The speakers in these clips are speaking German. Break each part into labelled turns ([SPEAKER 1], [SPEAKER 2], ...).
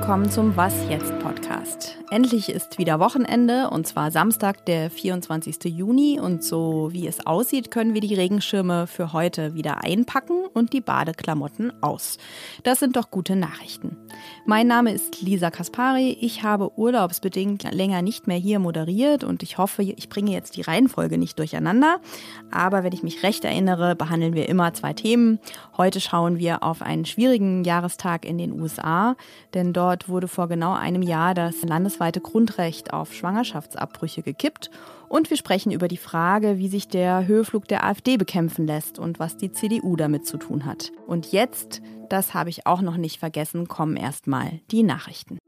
[SPEAKER 1] willkommen zum Was jetzt Podcast. Endlich ist wieder Wochenende und zwar Samstag, der 24. Juni und so wie es aussieht, können wir die Regenschirme für heute wieder einpacken und die Badeklamotten aus. Das sind doch gute Nachrichten. Mein Name ist Lisa Kaspari. Ich habe urlaubsbedingt länger nicht mehr hier moderiert und ich hoffe, ich bringe jetzt die Reihenfolge nicht durcheinander. Aber wenn ich mich recht erinnere, behandeln wir immer zwei Themen. Heute schauen wir auf einen schwierigen Jahrestag in den USA, denn dort wurde vor genau einem Jahr das landesweite Grundrecht auf Schwangerschaftsabbrüche gekippt. Und wir sprechen über die Frage, wie sich der Höheflug der AfD bekämpfen lässt und was die CDU damit zu tun hat. Und jetzt, das habe ich auch noch nicht vergessen, kommen erstmal die Nachrichten.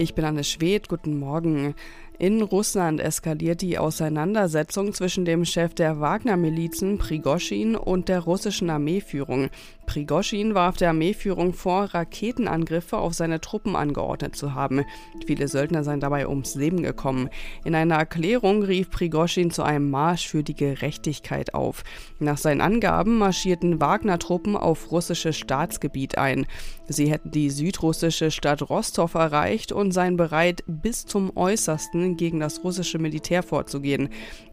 [SPEAKER 2] Ich bin Anne Schwedt, guten Morgen. In Russland eskaliert die Auseinandersetzung zwischen dem Chef der Wagner-Milizen Prigoschin und der russischen Armeeführung. Prigoschin warf der Armeeführung vor, Raketenangriffe auf seine Truppen angeordnet zu haben. Viele Söldner seien dabei ums Leben gekommen. In einer Erklärung rief Prigoschin zu einem Marsch für die Gerechtigkeit auf. Nach seinen Angaben marschierten Wagner-Truppen auf russisches Staatsgebiet ein. Sie hätten die südrussische Stadt Rostov erreicht und seien bereit, bis zum Äußersten gegen das russische Militär vorzugehen.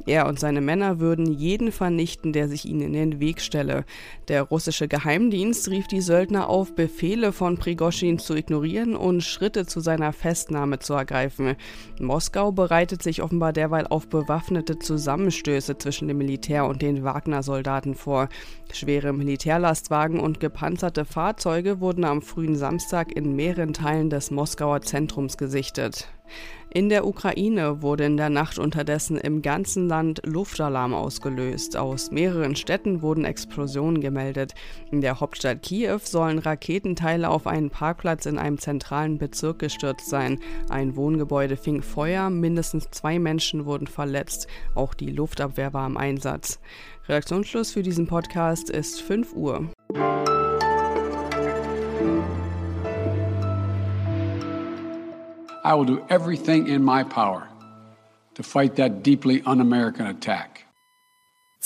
[SPEAKER 2] Er und seine Männer würden jeden vernichten, der sich ihnen in den Weg stelle. Der russische Geheimdienst rief die Söldner auf, Befehle von Prigoschin zu ignorieren und Schritte zu seiner Festnahme zu ergreifen. Moskau bereitet sich offenbar derweil auf bewaffnete Zusammenstöße zwischen dem Militär und den Wagner-Soldaten vor. Schwere Militärlastwagen und gepanzerte Fahrzeuge wurden am frühen Samstag in mehreren Teilen des Moskauer Zentrums gesichtet. In der Ukraine wurde in der Nacht unterdessen im ganzen Land Luftalarm ausgelöst. Aus mehreren Städten wurden Explosionen gemeldet. In der Hauptstadt Kiew sollen Raketenteile auf einen Parkplatz in einem zentralen Bezirk gestürzt sein. Ein Wohngebäude fing Feuer, mindestens zwei Menschen wurden verletzt. Auch die Luftabwehr war im Einsatz. Redaktionsschluss für diesen Podcast ist 5 Uhr.
[SPEAKER 3] I will do everything in my power to fight that deeply un American attack.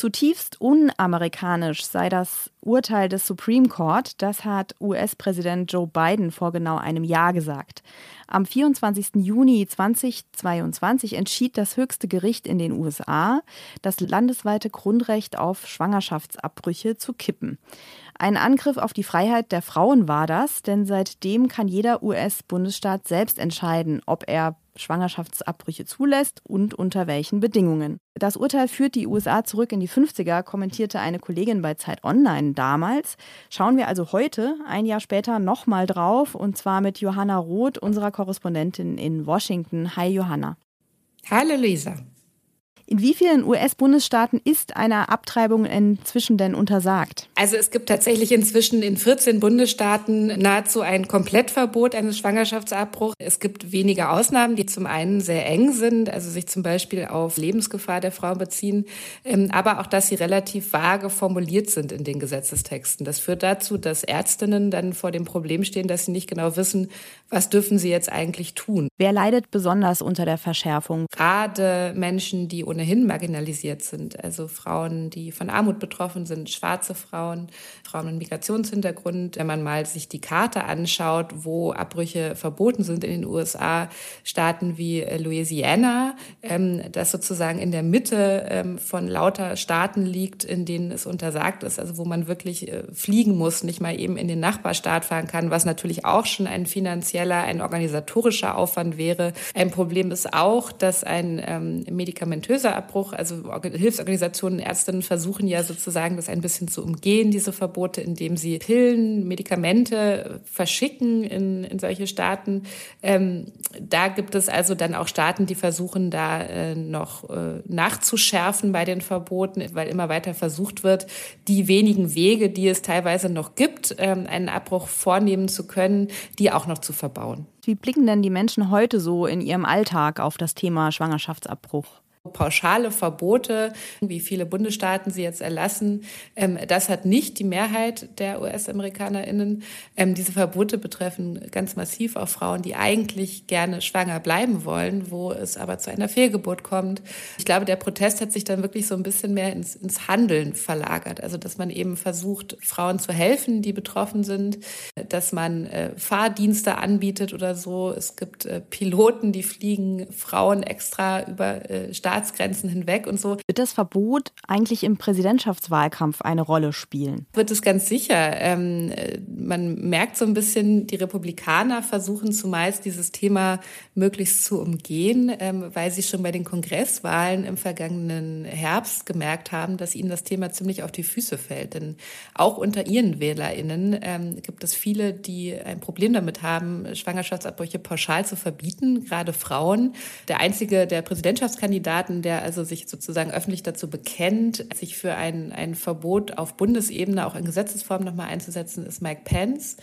[SPEAKER 1] Zutiefst unamerikanisch sei das Urteil des Supreme Court, das hat US-Präsident Joe Biden vor genau einem Jahr gesagt. Am 24. Juni 2022 entschied das höchste Gericht in den USA, das landesweite Grundrecht auf Schwangerschaftsabbrüche zu kippen. Ein Angriff auf die Freiheit der Frauen war das, denn seitdem kann jeder US-Bundesstaat selbst entscheiden, ob er Schwangerschaftsabbrüche zulässt und unter welchen Bedingungen. Das Urteil führt die USA zurück in die 50er, kommentierte eine Kollegin bei Zeit Online damals. Schauen wir also heute, ein Jahr später, nochmal drauf und zwar mit Johanna Roth, unserer Korrespondentin in Washington. Hi Johanna.
[SPEAKER 4] Hallo Lisa.
[SPEAKER 1] In wie vielen US-Bundesstaaten ist eine Abtreibung inzwischen denn untersagt?
[SPEAKER 4] Also es gibt tatsächlich inzwischen in 14 Bundesstaaten nahezu ein Komplettverbot eines Schwangerschaftsabbruchs. Es gibt wenige Ausnahmen, die zum einen sehr eng sind, also sich zum Beispiel auf Lebensgefahr der Frau beziehen, ähm, aber auch, dass sie relativ vage formuliert sind in den Gesetzestexten. Das führt dazu, dass Ärztinnen dann vor dem Problem stehen, dass sie nicht genau wissen, was dürfen sie jetzt eigentlich tun.
[SPEAKER 1] Wer leidet besonders unter der Verschärfung?
[SPEAKER 4] Gerade Menschen, die ohne ohnehin marginalisiert sind. Also Frauen, die von Armut betroffen sind, schwarze Frauen, Frauen mit Migrationshintergrund. Wenn man mal sich die Karte anschaut, wo Abbrüche verboten sind in den USA, Staaten wie Louisiana, ähm, das sozusagen in der Mitte ähm, von lauter Staaten liegt, in denen es untersagt ist, also wo man wirklich äh, fliegen muss, nicht mal eben in den Nachbarstaat fahren kann, was natürlich auch schon ein finanzieller, ein organisatorischer Aufwand wäre. Ein Problem ist auch, dass ein ähm, medikamentöser Abbruch. Also Hilfsorganisationen, Ärztinnen versuchen ja sozusagen das ein bisschen zu umgehen, diese Verbote, indem sie Pillen, Medikamente verschicken in, in solche Staaten. Ähm, da gibt es also dann auch Staaten, die versuchen da äh, noch äh, nachzuschärfen bei den Verboten, weil immer weiter versucht wird, die wenigen Wege, die es teilweise noch gibt, ähm, einen Abbruch vornehmen zu können, die auch noch zu verbauen.
[SPEAKER 1] Wie blicken denn die Menschen heute so in ihrem Alltag auf das Thema Schwangerschaftsabbruch?
[SPEAKER 4] Pauschale Verbote, wie viele Bundesstaaten sie jetzt erlassen, ähm, das hat nicht die Mehrheit der US-AmerikanerInnen. Ähm, diese Verbote betreffen ganz massiv auch Frauen, die eigentlich gerne schwanger bleiben wollen, wo es aber zu einer Fehlgeburt kommt. Ich glaube, der Protest hat sich dann wirklich so ein bisschen mehr ins, ins Handeln verlagert. Also, dass man eben versucht, Frauen zu helfen, die betroffen sind, dass man äh, Fahrdienste anbietet oder so. Es gibt äh, Piloten, die fliegen Frauen extra über äh, Staatsgrenzen hinweg und so.
[SPEAKER 1] Wird das Verbot eigentlich im Präsidentschaftswahlkampf eine Rolle spielen?
[SPEAKER 4] Wird es ganz sicher. Ähm, man merkt so ein bisschen, die Republikaner versuchen zumeist dieses Thema möglichst zu umgehen, ähm, weil sie schon bei den Kongresswahlen im vergangenen Herbst gemerkt haben, dass ihnen das Thema ziemlich auf die Füße fällt. Denn auch unter ihren WählerInnen ähm, gibt es viele, die ein Problem damit haben, Schwangerschaftsabbrüche pauschal zu verbieten, gerade Frauen. Der einzige der Präsidentschaftskandidaten, der also sich sozusagen öffentlich dazu bekennt, sich für ein, ein Verbot auf Bundesebene auch in Gesetzesform nochmal einzusetzen, ist Mike Pence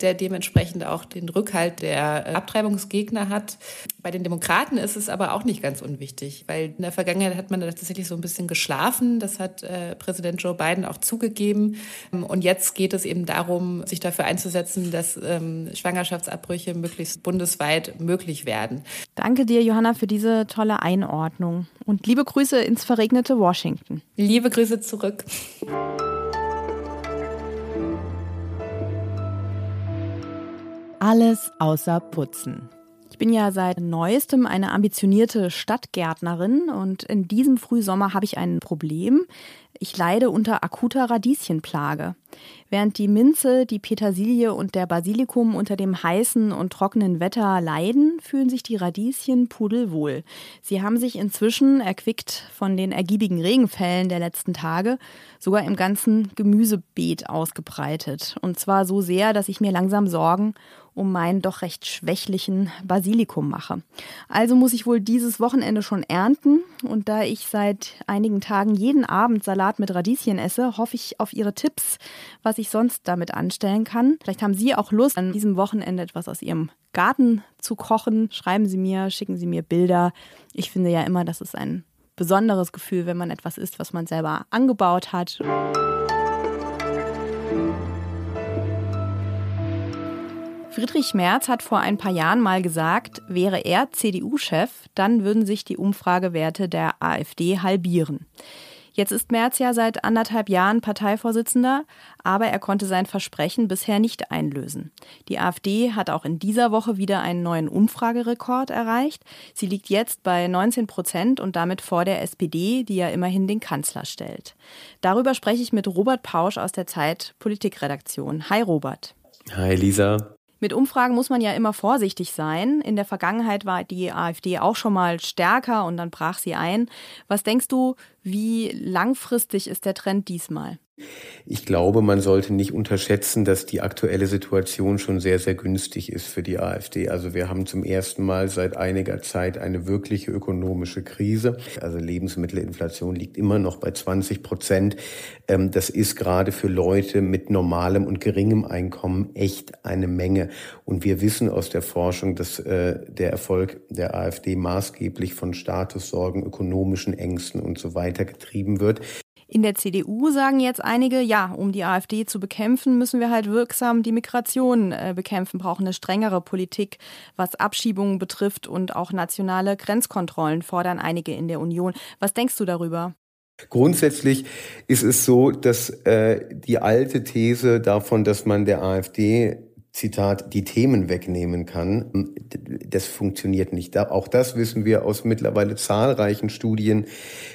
[SPEAKER 4] der dementsprechend auch den Rückhalt der äh, Abtreibungsgegner hat. Bei den Demokraten ist es aber auch nicht ganz unwichtig, weil in der Vergangenheit hat man tatsächlich so ein bisschen geschlafen. Das hat äh, Präsident Joe Biden auch zugegeben. Und jetzt geht es eben darum, sich dafür einzusetzen, dass ähm, Schwangerschaftsabbrüche möglichst bundesweit möglich werden.
[SPEAKER 1] Danke dir, Johanna, für diese tolle Einordnung. Und liebe Grüße ins verregnete Washington.
[SPEAKER 4] Liebe Grüße zurück.
[SPEAKER 1] Alles außer Putzen. Ich bin ja seit neuestem eine ambitionierte Stadtgärtnerin und in diesem Frühsommer habe ich ein Problem. Ich leide unter akuter Radieschenplage. Während die Minze, die Petersilie und der Basilikum unter dem heißen und trockenen Wetter leiden, fühlen sich die Radieschen pudelwohl. Sie haben sich inzwischen, erquickt von den ergiebigen Regenfällen der letzten Tage, sogar im ganzen Gemüsebeet ausgebreitet. Und zwar so sehr, dass ich mir langsam Sorgen um meinen doch recht schwächlichen Basilikum mache. Also muss ich wohl dieses Wochenende schon ernten und da ich seit einigen Tagen jeden Abend Salat mit Radieschen esse, hoffe ich auf Ihre Tipps, was ich sonst damit anstellen kann. Vielleicht haben Sie auch Lust, an diesem Wochenende etwas aus Ihrem Garten zu kochen. Schreiben Sie mir, schicken Sie mir Bilder. Ich finde ja immer, das ist ein besonderes Gefühl, wenn man etwas isst, was man selber angebaut hat. Friedrich Merz hat vor ein paar Jahren mal gesagt, wäre er CDU-Chef, dann würden sich die Umfragewerte der AfD halbieren. Jetzt ist Merz ja seit anderthalb Jahren Parteivorsitzender, aber er konnte sein Versprechen bisher nicht einlösen. Die AfD hat auch in dieser Woche wieder einen neuen Umfragerekord erreicht. Sie liegt jetzt bei 19 Prozent und damit vor der SPD, die ja immerhin den Kanzler stellt. Darüber spreche ich mit Robert Pausch aus der Zeit Politikredaktion. Hi Robert.
[SPEAKER 5] Hi Lisa.
[SPEAKER 1] Mit Umfragen muss man ja immer vorsichtig sein. In der Vergangenheit war die AfD auch schon mal stärker und dann brach sie ein. Was denkst du, wie langfristig ist der Trend diesmal?
[SPEAKER 5] Ich glaube, man sollte nicht unterschätzen, dass die aktuelle Situation schon sehr, sehr günstig ist für die AfD. Also wir haben zum ersten Mal seit einiger Zeit eine wirkliche ökonomische Krise. Also Lebensmittelinflation liegt immer noch bei 20 Prozent. Ähm, das ist gerade für Leute mit normalem und geringem Einkommen echt eine Menge. Und wir wissen aus der Forschung, dass äh, der Erfolg der AfD maßgeblich von Statussorgen, ökonomischen Ängsten und so weiter getrieben wird.
[SPEAKER 1] In der CDU sagen jetzt einige, ja, um die AfD zu bekämpfen, müssen wir halt wirksam die Migration äh, bekämpfen, brauchen eine strengere Politik, was Abschiebungen betrifft und auch nationale Grenzkontrollen fordern einige in der Union. Was denkst du darüber?
[SPEAKER 5] Grundsätzlich ist es so, dass äh, die alte These davon, dass man der AfD Zitat, die Themen wegnehmen kann. Das funktioniert nicht. Auch das wissen wir aus mittlerweile zahlreichen Studien.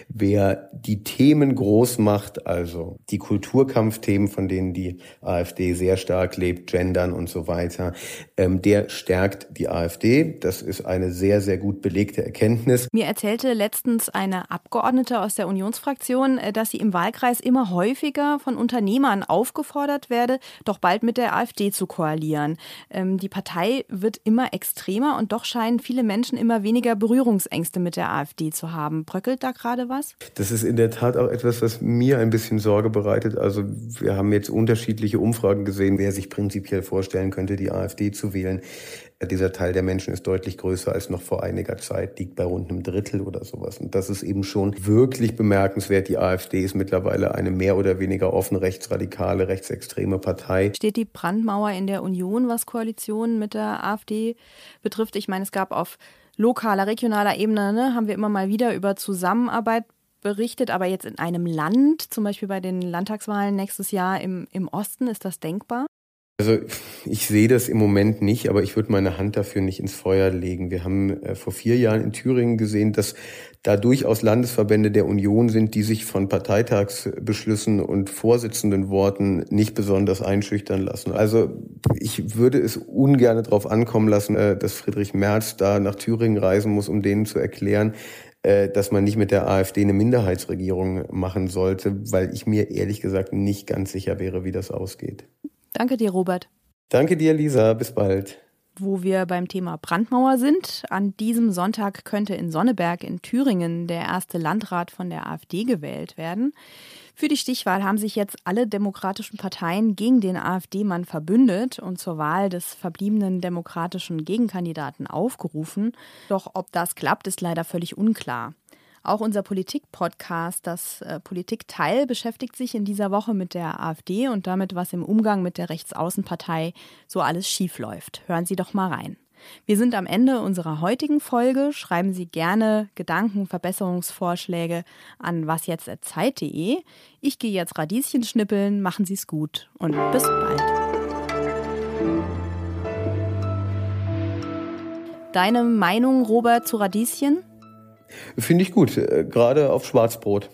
[SPEAKER 5] Wer die Themen groß macht, also die Kulturkampfthemen, von denen die AfD sehr stark lebt, Gendern und so weiter, ähm, der stärkt die AfD. Das ist eine sehr, sehr gut belegte Erkenntnis.
[SPEAKER 1] Mir erzählte letztens eine Abgeordnete aus der Unionsfraktion, äh, dass sie im Wahlkreis immer häufiger von Unternehmern aufgefordert werde, doch bald mit der AfD zu koalieren verlieren. Ähm, die Partei wird immer extremer und doch scheinen viele Menschen immer weniger Berührungsängste mit der AfD zu haben. Bröckelt da gerade was?
[SPEAKER 5] Das ist in der Tat auch etwas, was mir ein bisschen Sorge bereitet. Also wir haben jetzt unterschiedliche Umfragen gesehen, wer sich prinzipiell vorstellen könnte, die AfD zu wählen. Dieser Teil der Menschen ist deutlich größer als noch vor einiger Zeit, liegt bei rund einem Drittel oder sowas. Und das ist eben schon wirklich bemerkenswert. Die AfD ist mittlerweile eine mehr oder weniger offen rechtsradikale, rechtsextreme Partei.
[SPEAKER 1] Steht die Brandmauer in der Union, was Koalitionen mit der AfD betrifft? Ich meine, es gab auf lokaler, regionaler Ebene, ne, haben wir immer mal wieder über Zusammenarbeit berichtet, aber jetzt in einem Land, zum Beispiel bei den Landtagswahlen nächstes Jahr im, im Osten, ist das denkbar?
[SPEAKER 5] Also ich sehe das im Moment nicht, aber ich würde meine Hand dafür nicht ins Feuer legen. Wir haben äh, vor vier Jahren in Thüringen gesehen, dass da durchaus Landesverbände der Union sind, die sich von Parteitagsbeschlüssen und Vorsitzendenworten nicht besonders einschüchtern lassen. Also ich würde es ungern darauf ankommen lassen, äh, dass Friedrich Merz da nach Thüringen reisen muss, um denen zu erklären, äh, dass man nicht mit der AfD eine Minderheitsregierung machen sollte, weil ich mir ehrlich gesagt nicht ganz sicher wäre, wie das ausgeht.
[SPEAKER 1] Danke dir, Robert.
[SPEAKER 5] Danke dir, Lisa. Bis bald.
[SPEAKER 1] Wo wir beim Thema Brandmauer sind, an diesem Sonntag könnte in Sonneberg in Thüringen der erste Landrat von der AfD gewählt werden. Für die Stichwahl haben sich jetzt alle demokratischen Parteien gegen den AfD-Mann verbündet und zur Wahl des verbliebenen demokratischen Gegenkandidaten aufgerufen. Doch ob das klappt, ist leider völlig unklar. Auch unser Politik-Podcast, das äh, Politikteil, beschäftigt sich in dieser Woche mit der AfD und damit, was im Umgang mit der Rechtsaußenpartei so alles schiefläuft. Hören Sie doch mal rein. Wir sind am Ende unserer heutigen Folge. Schreiben Sie gerne Gedanken, Verbesserungsvorschläge an wasjetzt.zeit.de. Ich gehe jetzt Radieschen schnippeln. Machen Sie es gut und bis bald. Deine Meinung, Robert, zu Radieschen?
[SPEAKER 5] Finde ich gut, äh, gerade auf Schwarzbrot.